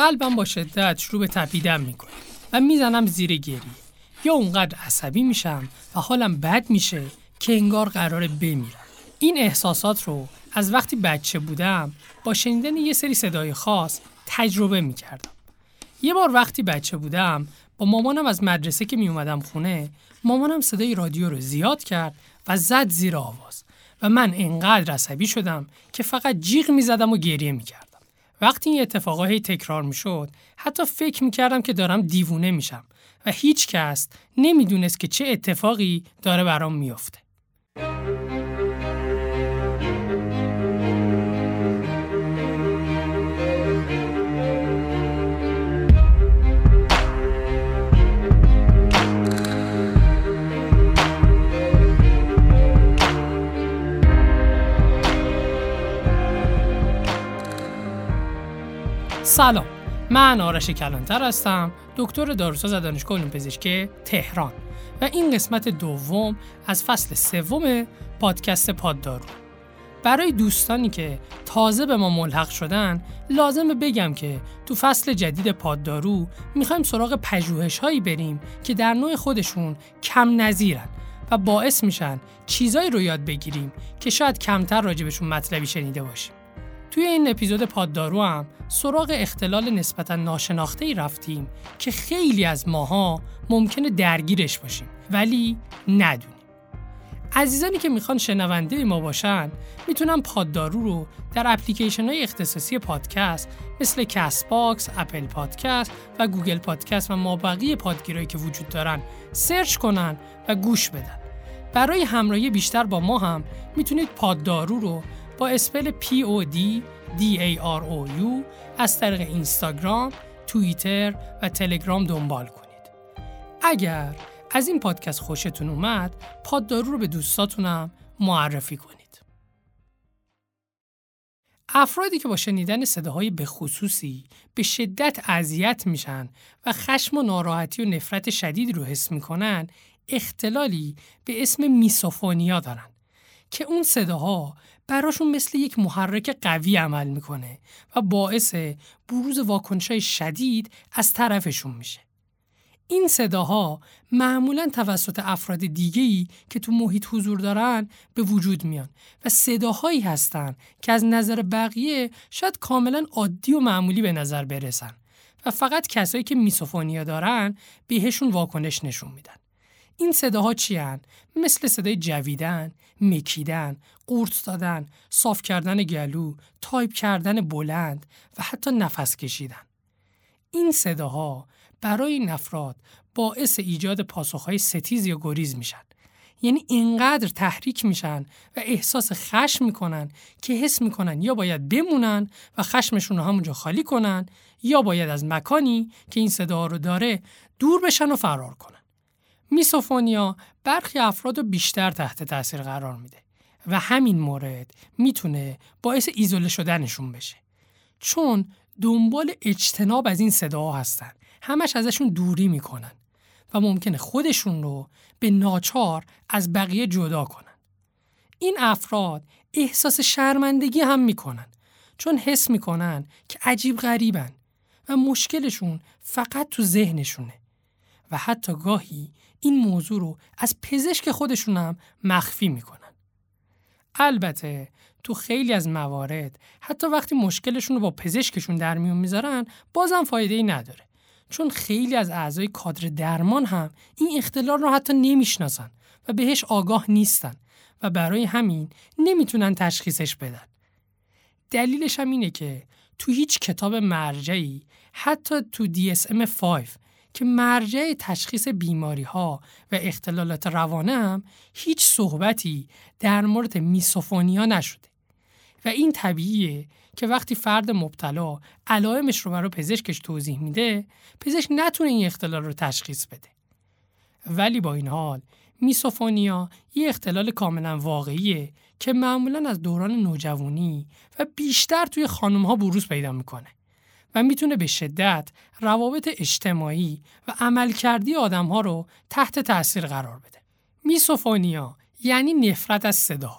قلبم با شدت شروع به تپیدن می‌کنه و می‌زنم زیر گریه. یا اونقدر عصبی میشم و حالم بد میشه که انگار قراره بمیرم. این احساسات رو از وقتی بچه بودم با شنیدن یه سری صدای خاص تجربه می‌کردم. یه بار وقتی بچه بودم با مامانم از مدرسه که میومدم خونه مامانم صدای رادیو رو زیاد کرد و زد زیر آواز و من انقدر عصبی شدم که فقط جیغ می‌زدم و گریه می‌کردم. وقتی این اتفاقا هی تکرار می‌شد حتی فکر می‌کردم که دارم دیوونه میشم و هیچ کس نمی‌دونست که چه اتفاقی داره برام میافته. سلام. من آرش کلانتر هستم دکتر داروساز دانشگاه علوم پزشکی تهران. و این قسمت دوم از فصل سوم پادکست پاددارو. برای دوستانی که تازه به ما ملحق شدن لازمه بگم که تو فصل جدید پاددارو می‌خوایم سراغ پژوهش هایی بریم که در نوع خودشون کم نظیرن و باعث میشن چیزایی رو یاد بگیریم که شاید کمتر راجبشون مطلبی شنیده باشیم. توی این اپیزود پاددارو هم سراغ اختلال نسبتا ناشناخته ای رفتیم که خیلی از ماها ممکنه درگیرش باشیم ولی ندونیم. عزیزانی که می‌خوان شنونده ما باشن می‌تونن پاددارو رو در اپلیکیشن های اختصاصی پادکست مثل Castbox، Apple Podcast و Google Podcast و مابقی پادگیرایی که وجود دارن search کنن و گوش بدن. برای همراهی بیشتر با ما هم می‌تونید پاددارو رو با اسپل POD DAROU از طریق اینستاگرام، توییتر و تلگرام دنبال کنید. اگر از این پادکست خوشتون اومد، پاددارو رو به دوستاتونم معرفی کنید. افرادی که با شنیدن صداهای بخصوصی به شدت اذیت میشن و خشم و ناراحتی و نفرت شدید رو حس می‌کنن اختلالی به اسم میسوفونیا دارن که اون صداها براشون مثل یک محرک قوی عمل می‌کنه و باعث بروز واکنشای شدید از طرفشون میشه. این صداها معمولا توسط افراد دیگه‌ای که تو محیط حضور دارن به وجود میان و صداهایی هستن که از نظر بقیه شاید کاملا عادی و معمولی به نظر برسن و فقط کسایی که misophonia دارن بهشون واکنش نشون میدن. این صداها چی؟ مثل صدای جویدن، مکیدن، قورت دادن، صاف کردن گلو، تایپ کردن بلند و حتی نفس کشیدن. این صداها برای این افراد باعث ایجاد پاسخهای ستیز یا گریز میشن. یعنی اینقدر تحریک میشن و احساس خشم می‌کنن که حس می‌کنن یا باید بمونن و خشمشون رو همونجا خالی کنن یا باید از مکانی که این صدا رو داره دور بشن و فرار کنن. میسوفونیا برخی افراد رو بیشتر تحت تاثیر قرار میده و همین مورد می‌تونه باعث ایزوله شدنشون بشه. چون دنبال اجتناب از این صداها هستن. همش ازشون دوری می‌کنن و ممکنه خودشون رو به ناچار از بقیه جدا کنن. این افراد احساس شرمندگی هم می‌کنن. چون حس می‌کنن که عجیب غریبن و مشکلشون فقط تو ذهنشونه. و حتی گاهی این موضوع رو از پزشک خودشون هم مخفی می‌کنن. البته تو خیلی از موارد حتی وقتی مشکلشون رو با پزشکشون در میون می‌ذارن بازم فایده ای نداره. چون خیلی از اعضای کادر درمان هم این اختلال رو حتی نمی‌شناسن و بهش آگاه نیستن و برای همین نمی‌تونن تشخیصش بدن. دلیلش هم اینه که تو هیچ کتاب مرجعی حتی تو DSM-5 که مرجع تشخیص بیماری ها و اختلالات روانه هم هیچ صحبتی در مورد میسوفونیا نشده. و این طبیعیه که وقتی فرد مبتلا علائمش رو برای پزشکش توضیح میده پزشک نتونه این اختلال رو تشخیص بده. ولی با این حال میسوفونیا یه اختلال کاملا واقعیه که معمولا از دوران نوجوانی و بیشتر توی خانم ها بروز پیدا می‌کنه. و می‌تونه به شدت روابط اجتماعی و عملکردی آدم ها رو تحت تاثیر قرار بده. میسوفونیا یعنی نفرت از صدا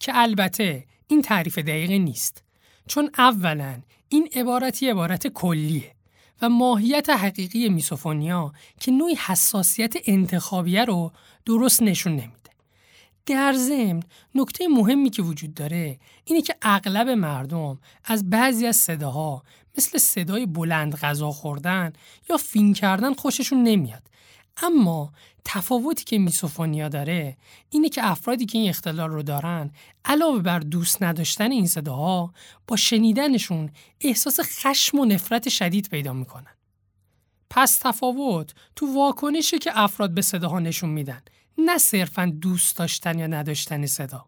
که البته این تعریف دقیق نیست چون اولا این عبارتی عبارت کلیه و ماهیت حقیقی میسوفونیا که نوعی حساسیت انتخابیه رو درست نشون نمیده. در ضمن نکته مهمی که وجود داره اینه که اغلب مردم از بعضی از صداها مثل صدای بلند غذا خوردن یا فین کردن خوششون نمیاد اما تفاوتی که میسوفونیا داره اینه که افرادی که این اختلال رو دارن علاوه بر دوست نداشتن این صداها با شنیدنشون احساس خشم و نفرت شدید پیدا می‌کنن. پس تفاوت تو واکنشی که افراد به صداها نشون میدن نه صرفا دوست داشتن یا نداشتن صدا.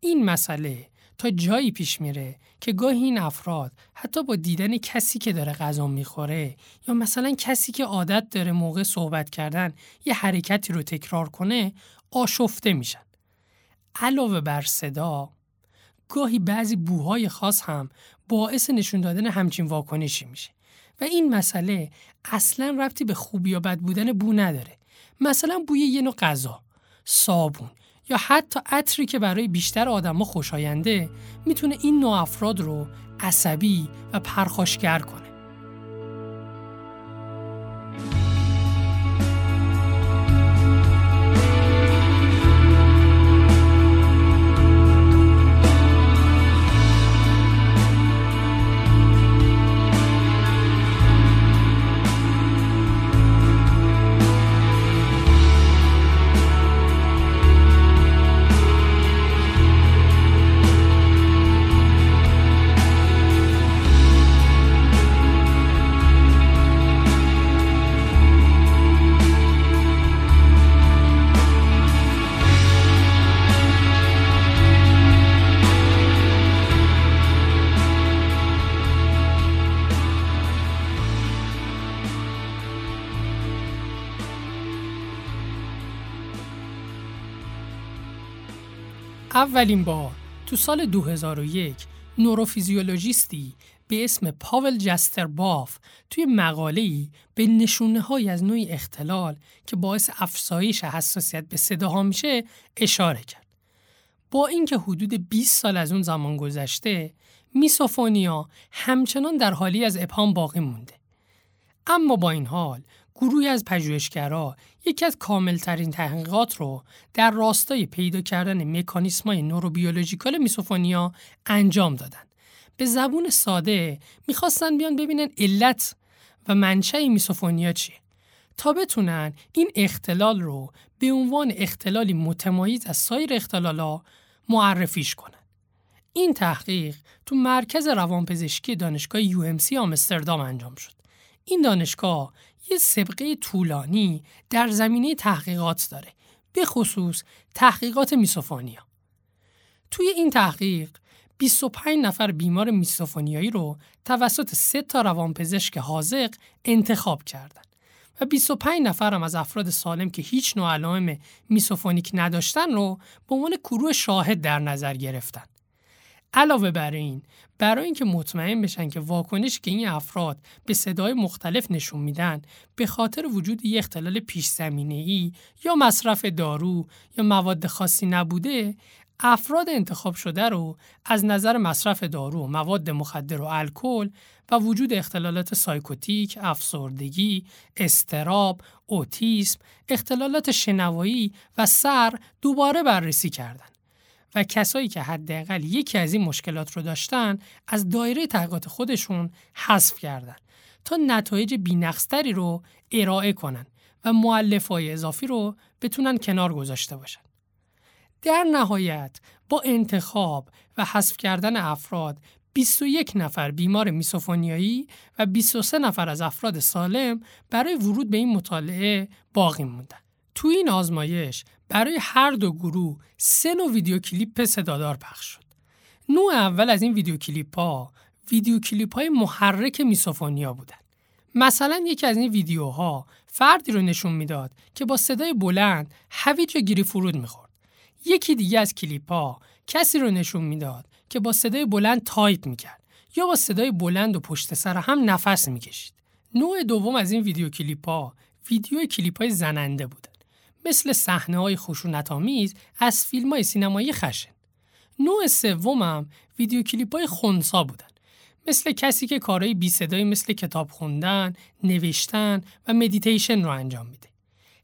این مسئله تا جایی پیش میره که گاهی این افراد حتی با دیدن کسی که داره غذا می‌خوره یا مثلا کسی که عادت داره موقع صحبت کردن یه حرکتی رو تکرار کنه آشفته میشن. علاوه بر صدا گاهی بعضی بوهای خاص هم باعث نشون دادن همچین واکنشی میشه و این مسئله اصلا ربطی به خوبی یا بد بودن بو نداره مثلا بوی یه نوع غذا صابون یا حتی عطری که برای بیشتر آدما خوشاینده می‌تونه این نوع افراد رو عصبی و پرخاشگر کنه. اولین بار تو سال 2001 نوروفیزیولوژیستی به اسم پاول جستر باف توی مقاله‌ای به نشونه های از نوعی اختلال که باعث افزایش حساسیت به صداها میشه اشاره کرد. با اینکه حدود 20 سال از اون زمان گذشته، میسوفونیا همچنان در حالی از ابهام باقی مونده. اما با این حال گروهی از پژوهشگرا یکی از کاملترین تحقیقات رو در راستای پیدا کردن مکانیسمای نوروبیولوژیکال میسوفونیا انجام دادن. به زبون ساده می‌خواستن بیان ببینن علت و منشأ میسوفونیا چیه تا بتونن این اختلال رو به عنوان اختلالی متمایز از سایر اختلالا معرفیش کنن. این تحقیق تو مرکز روانپزشکی دانشگاه UMC آمستردام انجام شد. این دانشگاه یه سبقه طولانی در زمینه تحقیقات داره به خصوص تحقیقات میسوفونیا توی این تحقیق 25 نفر بیمار میسوفونیایی رو توسط سه تا روانپزشک حاضق انتخاب کردند و 25 نفر هم از افراد سالم که هیچ نوع علائم میسوفونیک نداشتن رو به عنوان گروه شاهد در نظر گرفتن. علاوه بر این برای اینکه مطمئن بشن که واکنش که این افراد به صدای مختلف نشون میدن به خاطر وجود یک اختلال پیش ای یا مصرف دارو یا مواد خاصی نبوده افراد انتخاب شده رو از نظر مصرف دارو، مواد مخدر و الکل و وجود اختلالات سایکوتیک، افسردگی، استراب، اوتیسم، اختلالات شنوایی و سر دوباره بررسی کردند. و کسایی که حداقل یکی از این مشکلات رو داشتن از دایره تحقیقات خودشون حذف کردن تا نتایج بینقصتری رو ارائه کنن و های اضافی رو بتونن کنار گذاشته باشن. در نهایت با انتخاب و حذف کردن افراد 21 نفر بیمار میسوفونیایی و 23 نفر از افراد سالم برای ورود به این مطالعه باقی موندن. تو این آزمایش برای هر دو گروه سه نوع ویدیو کلیپ صدادار پخش شد. نوع اول از این ویدیو کلیپ ها ویدیو کلیپ های محرک misophonia بودن. مثلا یکی از این ویدیوها فردی رو نشون می‌داد که با صدای بلند هویج گریپ‌فروت می‌خورد. یکی دیگه از کلیپ ها کسی رو نشون می‌داد که با صدای بلند تایپ می‌کرد یا با صدای بلند و پشت سر هم نفس می‌کشید. نوع دوم از این ویدیو کلیپ ها ویدیو کلیپ های زننده بودن. مثل صحنه های خشونت آمیز از فیلم های سینمایی خشن. نوع سومم ویدیو کلیپ های خونسا بودن. مثل کسی که کارهای بی صدایی مثل کتاب خوندن، نوشتن و مدیتیشن رو انجام میده.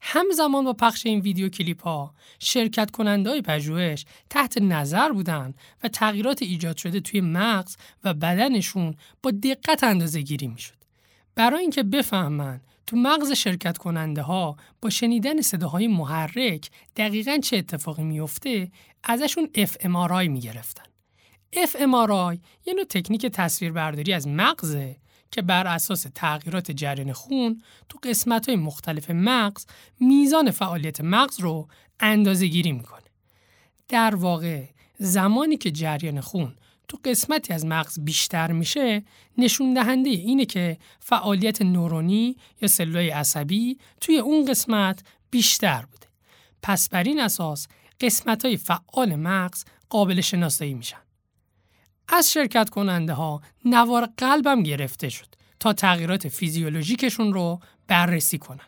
همزمان با پخش این ویدیو کلیپ ها شرکت کننده های پژوهش تحت نظر بودن و تغییرات ایجاد شده توی مغز و بدنشون با دقت اندازه گیری می‌شد. برای اینکه بفهمن تو مغز شرکت کننده ها با شنیدن صداهای محرک دقیقا چه اتفاقی میفته ازشون FMRI می‌گرفتن. FMRI یه نوع تکنیک تصویربرداری از مغزه که بر اساس تغییرات جریان خون تو قسمت های مختلف مغز میزان فعالیت مغز رو اندازه گیری می‌کنه. در واقع زمانی که جریان خون تو قسمتی از مغز بیشتر میشه نشون دهنده اینه که فعالیت نورونی یا سلولای عصبی توی اون قسمت بیشتر بوده. پس بر این اساس قسمت های فعال مغز قابل شناسایی میشن. از شرکت کننده ها نوار قلبم گرفته شد تا تغییرات فیزیولوژیکشون رو بررسی کنن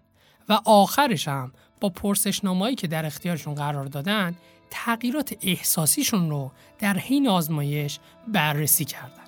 و آخرش هم با پرسشنامه‌ای که در اختیارشون قرار دادن تغییرات احساسیشون رو در حین آزمایش بررسی کردن.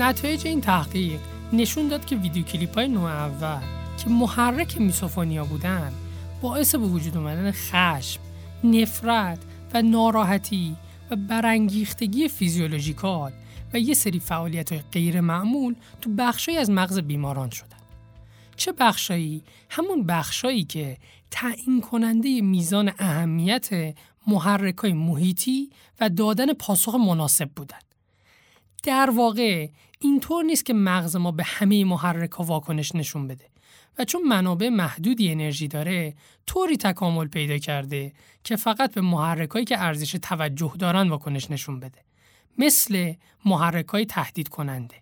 نتایج این تحقیق نشون داد که ویدیو کلیپ های نوع اول که محرک میسوفونیا بودن باعث به وجود اومدن خشم، نفرت و ناراحتی و برانگیختگی فیزیولوژیکال و یه سری فعالیت های غیر معمول تو بخشایی از مغز بیماران شدن. چه بخشایی؟ همون بخشایی که تعیین کننده میزان اهمیت محرک های محیطی و دادن پاسخ مناسب بودن. در واقع اینطور نیست که مغز ما به همه محرک ها واکنش نشون بده. و چون منابع محدودی انرژی داره طوری تکامل پیدا کرده که فقط به محرک که ارزش توجه دارن واکنش نشون بده. مثل محرک های تهدید کننده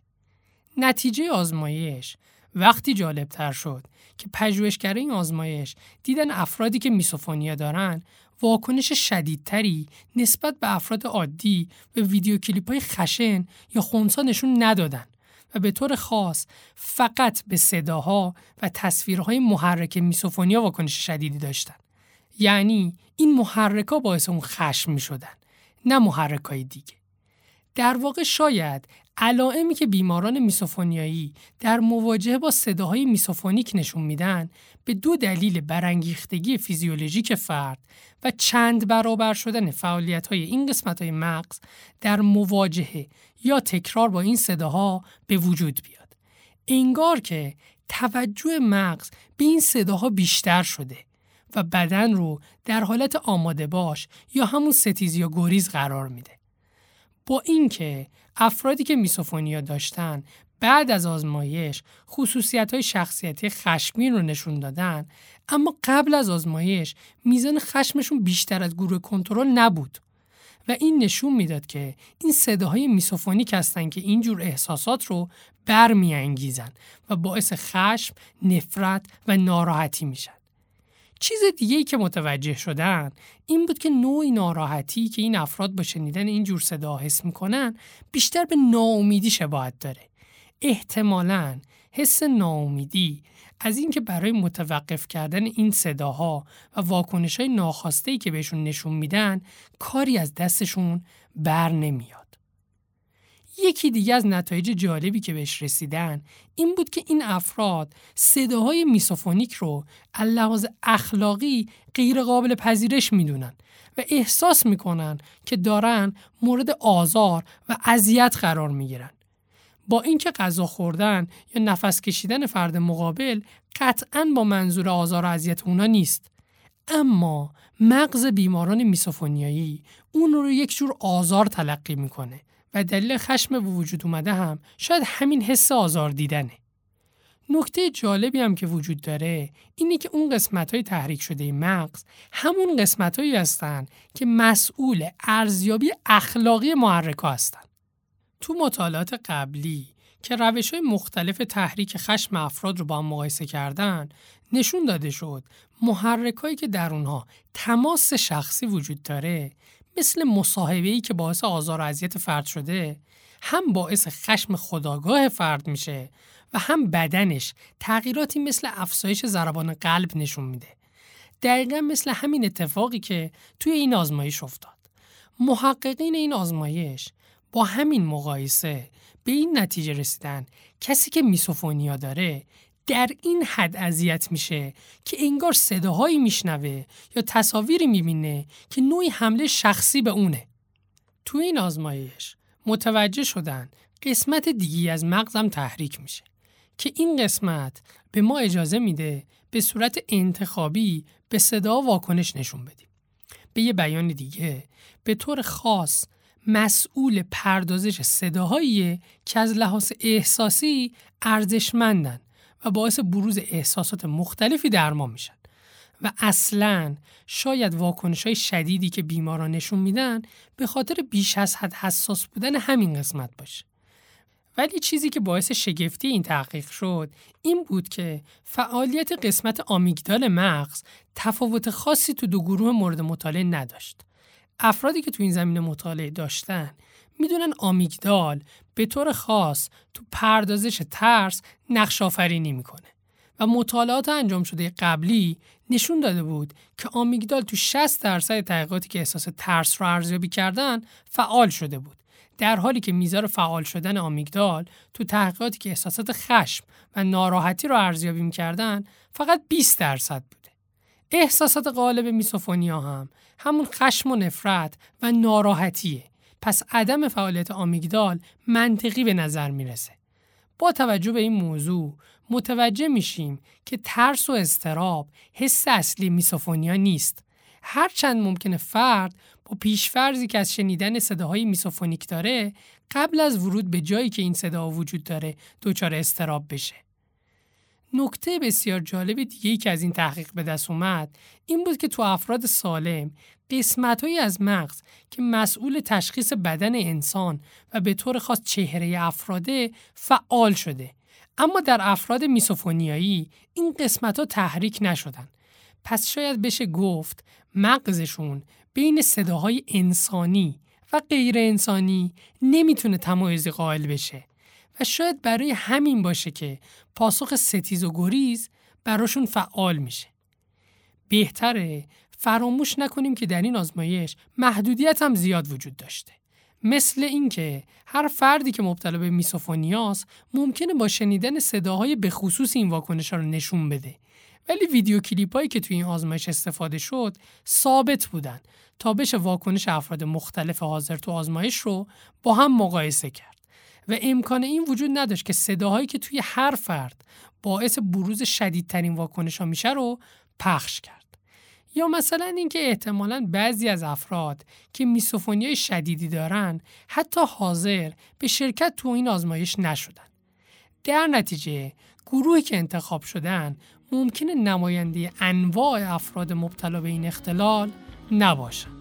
نتیجه آزمایش وقتی جالب تر شد که پژوهشگر این آزمایش دیدن افرادی که میسوفونیا دارن واکنش شدیدتری نسبت به افراد عادی به ویدیو کلیپ های خشن یا خونسا نشون ندادن و به طور خاص فقط به صداها و تصویرهای محرک میسوفونیا واکنش شدیدی داشتن. یعنی این محرک ها باعث اون خشم می شدن نه محرک های دیگه. در واقع شاید علائمی که بیماران میسوفونیایی در مواجهه با صداهای میسوفونیک نشون میدن به دو دلیل برانگیختگی فیزیولوژیک فرد و چند برابر شدن فعالیت های این قسمت های مغز در مواجهه یا تکرار با این صداها به وجود بیاد. انگار که توجه مغز به این صداها بیشتر شده و بدن رو در حالت آماده باش یا همون ستیز یا گریز قرار میده. با اینکه افرادی که میسوفونیا داشتن بعد از آزمایش خصوصیت های شخصیتی خشمگین رو نشون دادن اما قبل از آزمایش میزان خشمشون بیشتر از گروه کنترل نبود و این نشون می‌داد که این صداهای میسوفونیک هستن که اینجور احساسات رو برمیانگیزن و باعث خشم، نفرت و ناراحتی میشن. چیز دیگه ای که متوجه شدن این بود که نوعی ناراحتی که این افراد با شنیدن این جور صدا حس می‌کنن بیشتر به ناامیدی شباهت داره. احتمالاً حس ناامیدی از اینکه برای متوقف کردن این صداها و واکنش های ناخواسته که بهشون نشون میدن کاری از دستشون بر نمیاد. یکی دیگه از نتایج جالبی که بهش رسیدن این بود که این افراد صداهای میسوفونیک رو از لحاظ اخلاقی غیر قابل پذیرش می‌دونن و احساس می‌کنن که دارن مورد آزار و اذیت قرار می‌گیرن. با اینکه غذا خوردن یا نفس کشیدن فرد مقابل قطعا با منظور آزار و اذیت اونا نیست اما مغز بیماران میسوفونیایی اون رو یک جور آزار تلقی می‌کنه و دلیل خشم به وجود اومده هم شاید همین حس آزار دیدنه. نکته جالبی هم که وجود داره اینه که اون قسمت های تحریک شده مغز همون قسمت هایی هستن که مسئول ارزیابی اخلاقی محرک هستن. تو مطالعات قبلی که روش های مختلف تحریک خشم افراد رو با هم مقایسه کردن نشون داده شد محرکایی که در اونها تماس شخصی وجود داره مثل مصاحبه‌ای که باعث آزار و اذیت فرد شده هم باعث خشم خداگاه فرد میشه و هم بدنش تغییراتی مثل افزایش ضربان قلب نشون میده. دقیقا مثل همین اتفاقی که توی این آزمایش افتاد. محققین این آزمایش با همین مقایسه به این نتیجه رسیدن کسی که میسوفونیا داره در این حد اذیت میشه که انگار صداهایی میشنوه یا تصاویری می‌بینه که نوعی حمله شخصی به اونه. تو این آزمایش متوجه شدن قسمت دیگی از مغزم تحریک میشه که این قسمت به ما اجازه میده به صورت انتخابی به صدا واکنش نشون بدیم. به یه بیان دیگه به طور خاص مسئول پردازش صداهایی که از لحاظ احساسی ارزشمندن و باعث بروز احساسات مختلفی در ما میشن و اصلا شاید واکنش های شدیدی که بیماران نشون میدن به خاطر بیش از حد حساس بودن همین قسمت باشه. ولی چیزی که باعث شگفتی این تحقیق شد این بود که فعالیت قسمت آمیگدال مغز تفاوت خاصی تو دو گروه مورد مطالعه نداشت. افرادی که تو این زمینه مطالعه داشتن می‌دونن آمیگدال به طور خاص تو پردازش ترس نقش آفرینی می‌کنه و مطالعات انجام شده قبلی نشون داده بود که آمیگدال تو 60 درصد تحقیقاتی که احساس ترس رو ارزیابی کردن فعال شده بود. در حالی که میزان فعال شدن آمیگدال تو تحقیقاتی که احساسات خشم و ناراحتی رو ارزیابی می‌کردن فقط 20 درصد بوده. احساسات غالب میسوفونیا هم همون خشم و نفرت و ناراحتیه پس عدم فعالیت آمیگدال منطقی به نظر می‌رسه. با توجه به این موضوع متوجه میشیم که ترس و استراب حس اصلی میسوفونیا نیست. هرچند ممکنه فرد با پیشفرزی که از شنیدن صداهای میسوفونیک داره قبل از ورود به جایی که این صدا وجود داره دچار استراب بشه. نکته بسیار جالب دیگه که از این تحقیق به دست اومد این بود که تو افراد سالم قسمتهایی از مغز که مسئول تشخیص بدن انسان و به طور خاص چهره افراده فعال شده. اما در افراد میسوفونیایی این قسمت ها تحریک نشدن. پس شاید بشه گفت مغزشون بین صداهای انسانی و غیر انسانی نمی‌تونه تمایزی قائل بشه. و شاید برای همین باشه که پاسخ ستیز و گریز براشون فعال میشه. بهتره فراموش نکنیم که در این آزمایش محدودیت هم زیاد وجود داشته. مثل اینکه هر فردی که مبتلا به میسوفونیاس ممکنه با شنیدن صداهای به خصوص این واکنش رو نشون بده ولی ویدیو کلیپ هایی که توی این آزمایش استفاده شد ثابت بودن تا بشه واکنش افراد مختلف حاضر تو آزمایش رو با هم مقایسه کرد. و امکان این وجود نداشت که صداهایی که توی هر فرد باعث بروز شدیدترین واکنش ها میشه رو پخش کرد. یا مثلا اینکه احتمالا بعضی از افراد که میسوفونی شدیدی دارن حتی حاضر به شرکت تو این آزمایش نشدن. در نتیجه گروهی که انتخاب شدن ممکنه نماینده انواع افراد مبتلا به این اختلال نباشند.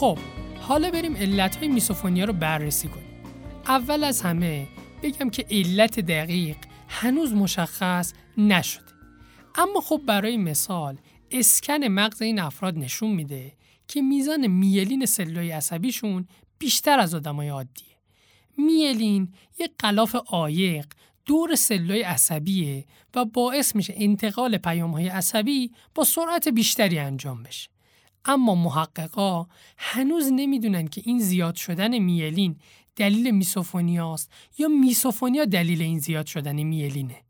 خب حالا بریم علت های میسوفونیا رو بررسی کنیم. اول از همه بگم که علت دقیق هنوز مشخص نشده. اما خب برای مثال اسکن مغز این افراد نشون میده که میزان میلین سلولای عصبیشون بیشتر از آدمای عادیه. میلین یک غلاف عایق دور سلولای عصبیه و باعث میشه انتقال پیام های عصبی با سرعت بیشتری انجام بشه. اما محققا هنوز نمی‌دونن که این زیاد شدن میلین دلیل میسوفونیاست یا میسوفونیا دلیل این زیاد شدن میلینه.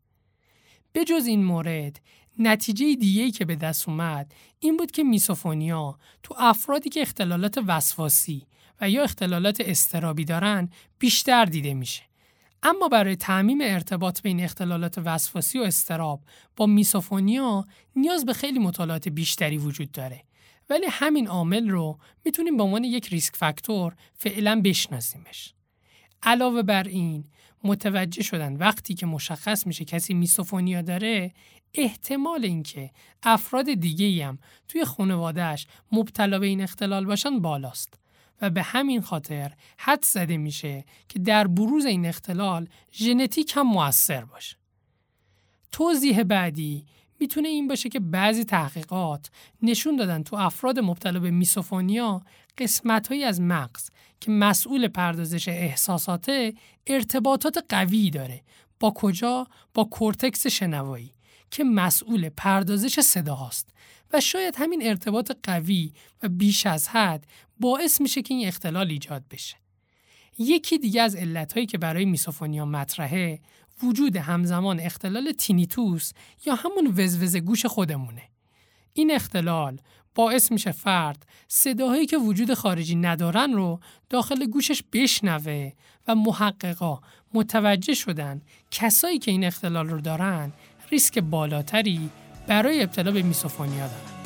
به جز این مورد نتیجه دیگه که به دست اومد این بود که میسوفونیا تو افرادی که اختلالات وسواسی و یا اختلالات استرابی دارن بیشتر دیده میشه. اما برای تعمیم ارتباط بین اختلالات وسواسی و استراب با میسوفونیا نیاز به خیلی مطالعات بیشتری وجود داره. ولی همین عامل رو می‌تونیم به عنوان یک ریسک فاکتور فعلا بشناسیمش. علاوه بر این متوجه شدن وقتی که مشخص میشه کسی میسوفونیا داره احتمال اینکه افراد دیگه هم توی خانوادهش مبتلا به این اختلال باشن بالاست و به همین خاطر حد زده میشه که در بروز این اختلال ژنتیک هم موثر باشه. توضیح بعدی می‌تونه این باشه که بعضی تحقیقات نشون دادن تو افراد مبتلا به میسوفونیا قسمت از مغز که مسئول پردازش احساساته ارتباطات قوی داره با کجا با کورتکس شنوایی که مسئول پردازش صدا هاست و شاید همین ارتباط قوی و بیش از حد باعث میشه که این اختلال ایجاد بشه. یکی دیگه از علتهایی که برای میسوفونیا مطرحه وجود همزمان اختلال تینیتوس یا همون وزوز گوش خودمونه. این اختلال باعث میشه فرد صداهایی که وجود خارجی ندارن رو داخل گوشش بشنوه و محققا متوجه شدن کسایی که این اختلال رو دارن ریسک بالاتری برای ابتلا به میسوفونیا دارن.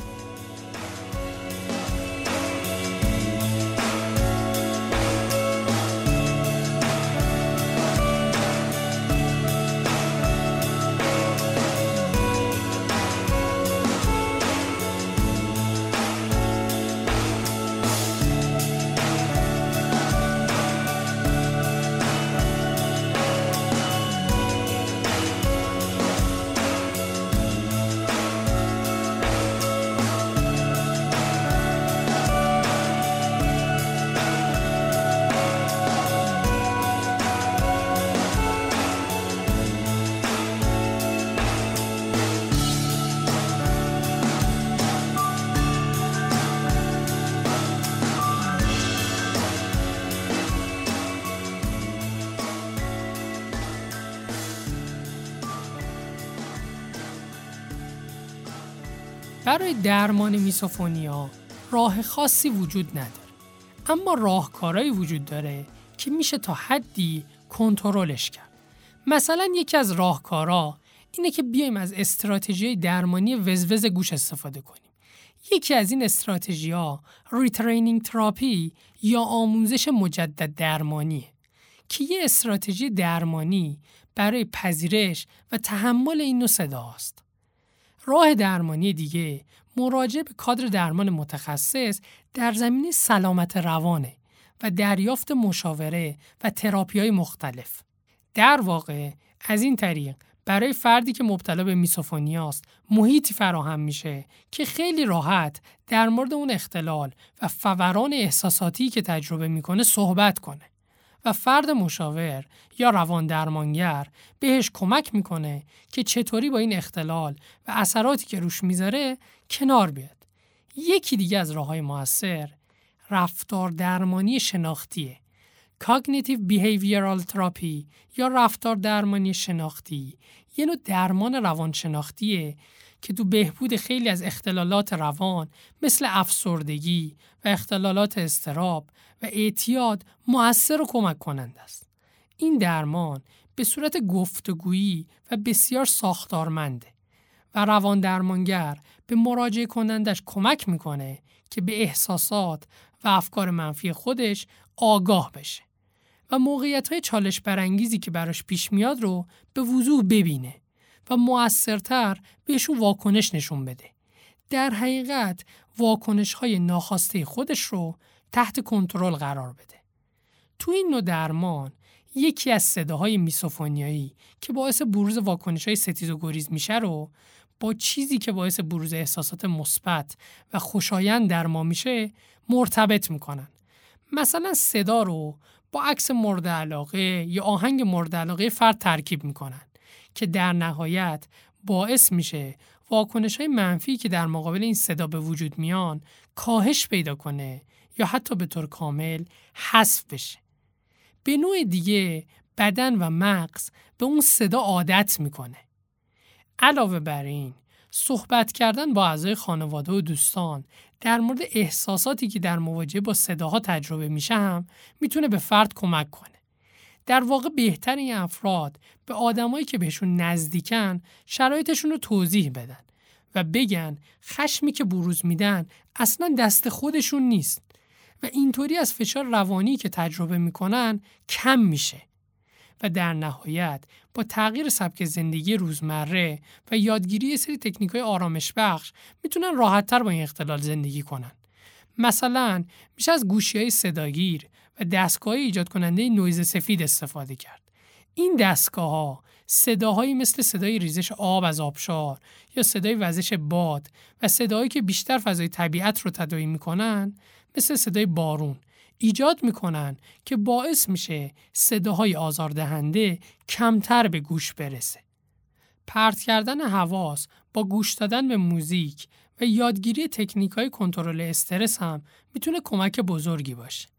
برای درمان misophonia راه خاصی وجود نداره. اما راهکارهایی وجود داره که میشه تا حدی کنترلش کرد. مثلا یکی از راهکارها اینه که بیایم از استراتژی درمانی وزوز گوش استفاده کنیم. یکی از این استراتژی ها retraining therapy یا آموزش مجدد درمانیه که یه استراتژی درمانی برای پذیرش و تحمل این نوع صداست. راه درمانی دیگه مراجعه به کادر درمان متخصص در زمینه سلامت روانه و دریافت مشاوره و تراپی های مختلف. در واقع از این طریق برای فردی که مبتلا به میسوفونیا است محیطی فراهم میشه که خیلی راحت در مورد اون اختلال و فوران احساساتی که تجربه می‌کنه صحبت کنه. و فرد مشاور یا روان درمانگر بهش کمک می‌کنه که چطوری با این اختلال و اثراتی که روش می‌ذاره کنار بیاد. یکی دیگه از راه های موثر رفتار درمانی شناختیه. Cognitive Behavioral Therapy یا رفتار درمانی شناختی یه نوع درمان روانشناختیه که تو بهبود خیلی از اختلالات روان مثل افسردگی و اختلالات استراب و اعتیاد مؤثر و کمک کننده است. این درمان به صورت گفتگویی و بسیار ساختارمنده و روان درمانگر به مراجعه کنندش کمک می‌کنه که به احساسات و افکار منفی خودش آگاه بشه و موقعیت های چالش برانگیزی که براش پیش میاد رو به وضوح ببینه و موثرتر بهشون واکنش نشون بده. در حقیقت واکنش های ناخواسته خودش رو تحت کنترل قرار بده. تو این نوع درمان یکی از صداهای میسوفونیایی که باعث بروز واکنش های ستیز و گریز میشه رو با چیزی که باعث بروز احساسات مثبت و خوشایند در ما میشه مرتبط می‌کنن. مثلا صدا رو با عکس مورد علاقه یا آهنگ مورد علاقه فرد ترکیب می‌کنن که در نهایت باعث میشه واکنش های منفی که در مقابل این صدا به وجود میان کاهش پیدا کنه یا حتی به طور کامل حذف بشه. به نوع دیگه بدن و مغز به اون صدا عادت می‌کنه. علاوه بر این صحبت کردن با اعضای خانواده و دوستان در مورد احساساتی که در مواجهه با صداها تجربه میشه هم می‌تونه به فرد کمک کنه. در واقع بهتر این افراد به آدمایی که بهشون نزدیکن شرایطشون رو توضیح بدن و بگن خشمی که بروز میدن اصلا دست خودشون نیست و اینطوری از فشار روانی که تجربه می‌کنن کم میشه و در نهایت با تغییر سبک زندگی روزمره و یادگیری سری تکنیک های آرامش بخش می‌تونن راحتتر با این اختلال زندگی کنن. مثلا میشه از گوشی های صداگیر و دستگاه ایجاد کننده نویز سفید استفاده کرد. این دستگاه ها صداهایی مثل صدای ریزش آب از آبشار یا صدای وزش باد و صداهایی که بیشتر فضای طبیعت رو تداعی می‌کنن مثل صدای بارون ایجاد می‌کنن که باعث میشه صداهای آزاردهنده کمتر به گوش برسه. پرت کردن حواس با گوش دادن به موزیک و یادگیری تکنیک های کنترل استرس هم می‌تونه کمک بزرگی باشه.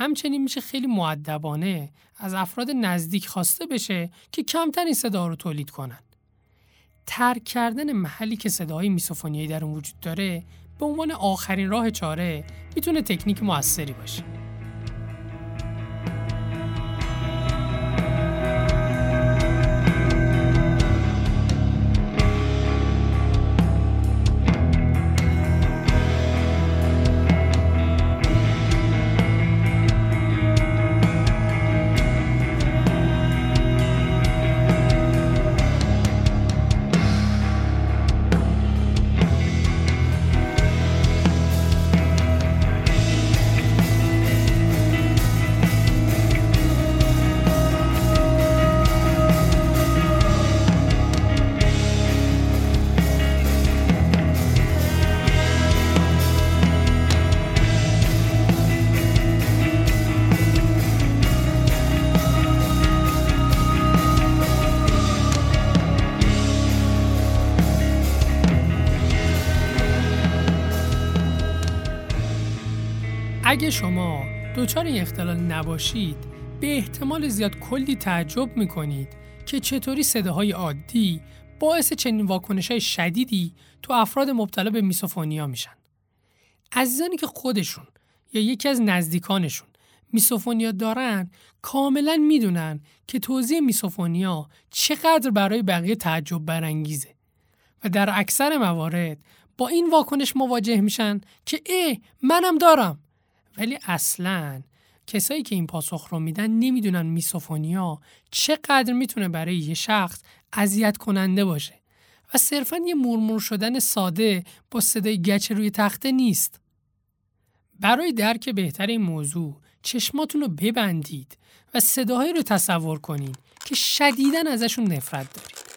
همچنین میشه خیلی معدبانه از افراد نزدیک خواسته بشه که کمتر این صدا رو تولید کنن. ترک کردن محلی که صداهای میسوفونیایی در اون وجود داره به عنوان آخرین راه چاره می‌تونه تکنیک موثری باشه. اگه شما دچار این اختلال نباشید به احتمال زیاد کلی تعجب می‌کنید که چطوری صداهای عادی باعث چنین واکنش های شدیدی تو افراد مبتلا به میسوفونیا میشن. عزیزانی که خودشون یا یکی از نزدیکانشون میسوفونیا دارن کاملا می‌دونن که توضیح میسوفونیا چقدر برای بقیه تعجب برانگیزه و در اکثر موارد با این واکنش مواجه میشن که ای منم دارم ولی اصلا کسایی که این پاسخ رو میدن نمی‌دونن میسوفونیا چقدر می‌تونه برای یه شخص اذیت کننده باشه و صرفا یه مرمور شدن ساده با صدای گچ روی تخته نیست. برای درک بهتر این موضوع چشماتون رو ببندید و صداهایی رو تصور کنید که شدیدن ازشون نفرت دارید.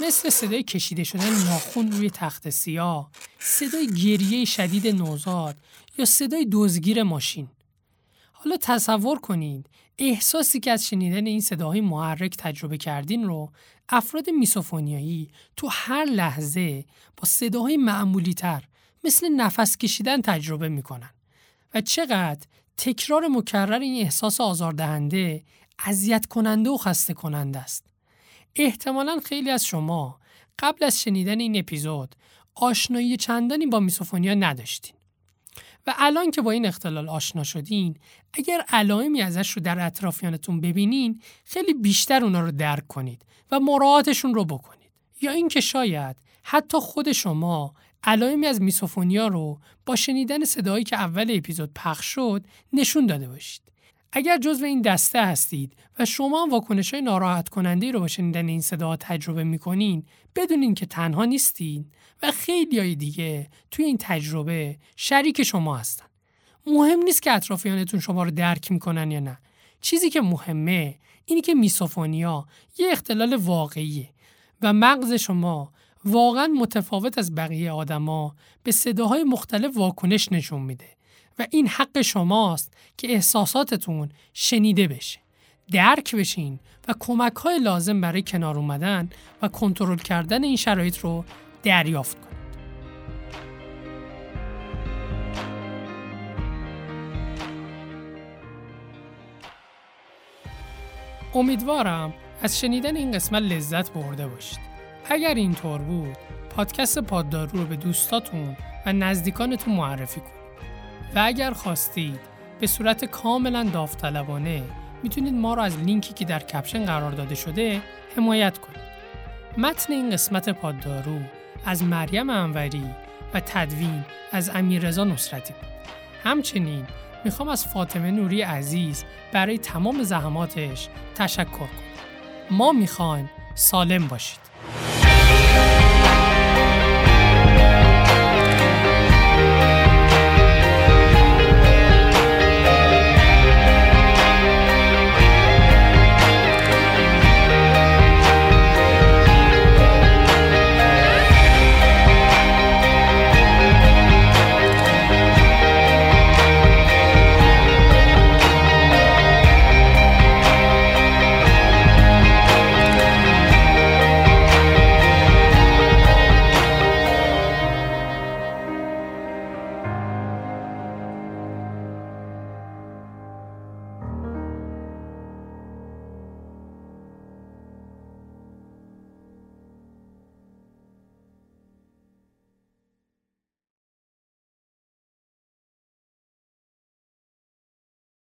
مثل صدای کشیده شدن ناخون روی تخت سیاه، صدای گریه شدید نوزاد یا صدای دزگیر ماشین. حالا تصور کنید احساسی که از شنیدن این صداهای محرک تجربه کردین رو افراد میسوفونیایی تو هر لحظه با صداهای معمولی تر مثل نفس کشیدن تجربه می‌کنن و چقدر تکرار مکرر این احساس آزاردهنده اذیت کننده و خسته کننده است. احتمالا خیلی از شما قبل از شنیدن این اپیزود آشنایی چندانی با میسوفونیا نداشتین. و الان که با این اختلال آشنا شدین اگر علائمی ازش رو در اطرافیانتون ببینین خیلی بیشتر اونا رو درک کنید و مراعاتشون رو بکنید یا اینکه شاید حتی خود شما علائمی از میسوفونیا رو با شنیدن صدایی که اول اپیزود پخش شد نشون داده باشید اگر جزو این دسته هستید و شما واکنش های ناراحت کننده رو با شنیدن این صدا تجربه می‌کنین بدونین که تنها نیستین و خیلی های دیگه توی این تجربه شریک شما هستن. مهم نیست که اطرافیانتون شما رو درک می‌کنن یا نه چیزی که مهمه اینی که میسوفونیا یه اختلال واقعیه و مغز شما واقعا متفاوت از بقیه آدما به صداهای مختلف واکنش نشون میده و این حق شماست که احساساتتون شنیده بشه درک بشین و کمک های لازم برای کنار اومدن و کنترل کردن این شرایط رو دریافت کنید. امیدوارم از شنیدن این قسمت لذت برده باشید. اگر اینطور بود، پادکست پاددارو رو به دوستاتون و نزدیکانتون معرفی کنید. و اگر خواستید به صورت کاملا داوطلبانه می‌تونید ما رو از لینکی که در کپشن قرار داده شده حمایت کنید. متن این قسمت پاددارو از مریم انوری و تدوین از امیررضا نصرتی. همچنین می‌خوام از فاطمه نوری عزیز برای تمام زحماتش تشکر کنم. ما می‌خوایم سالم باشید.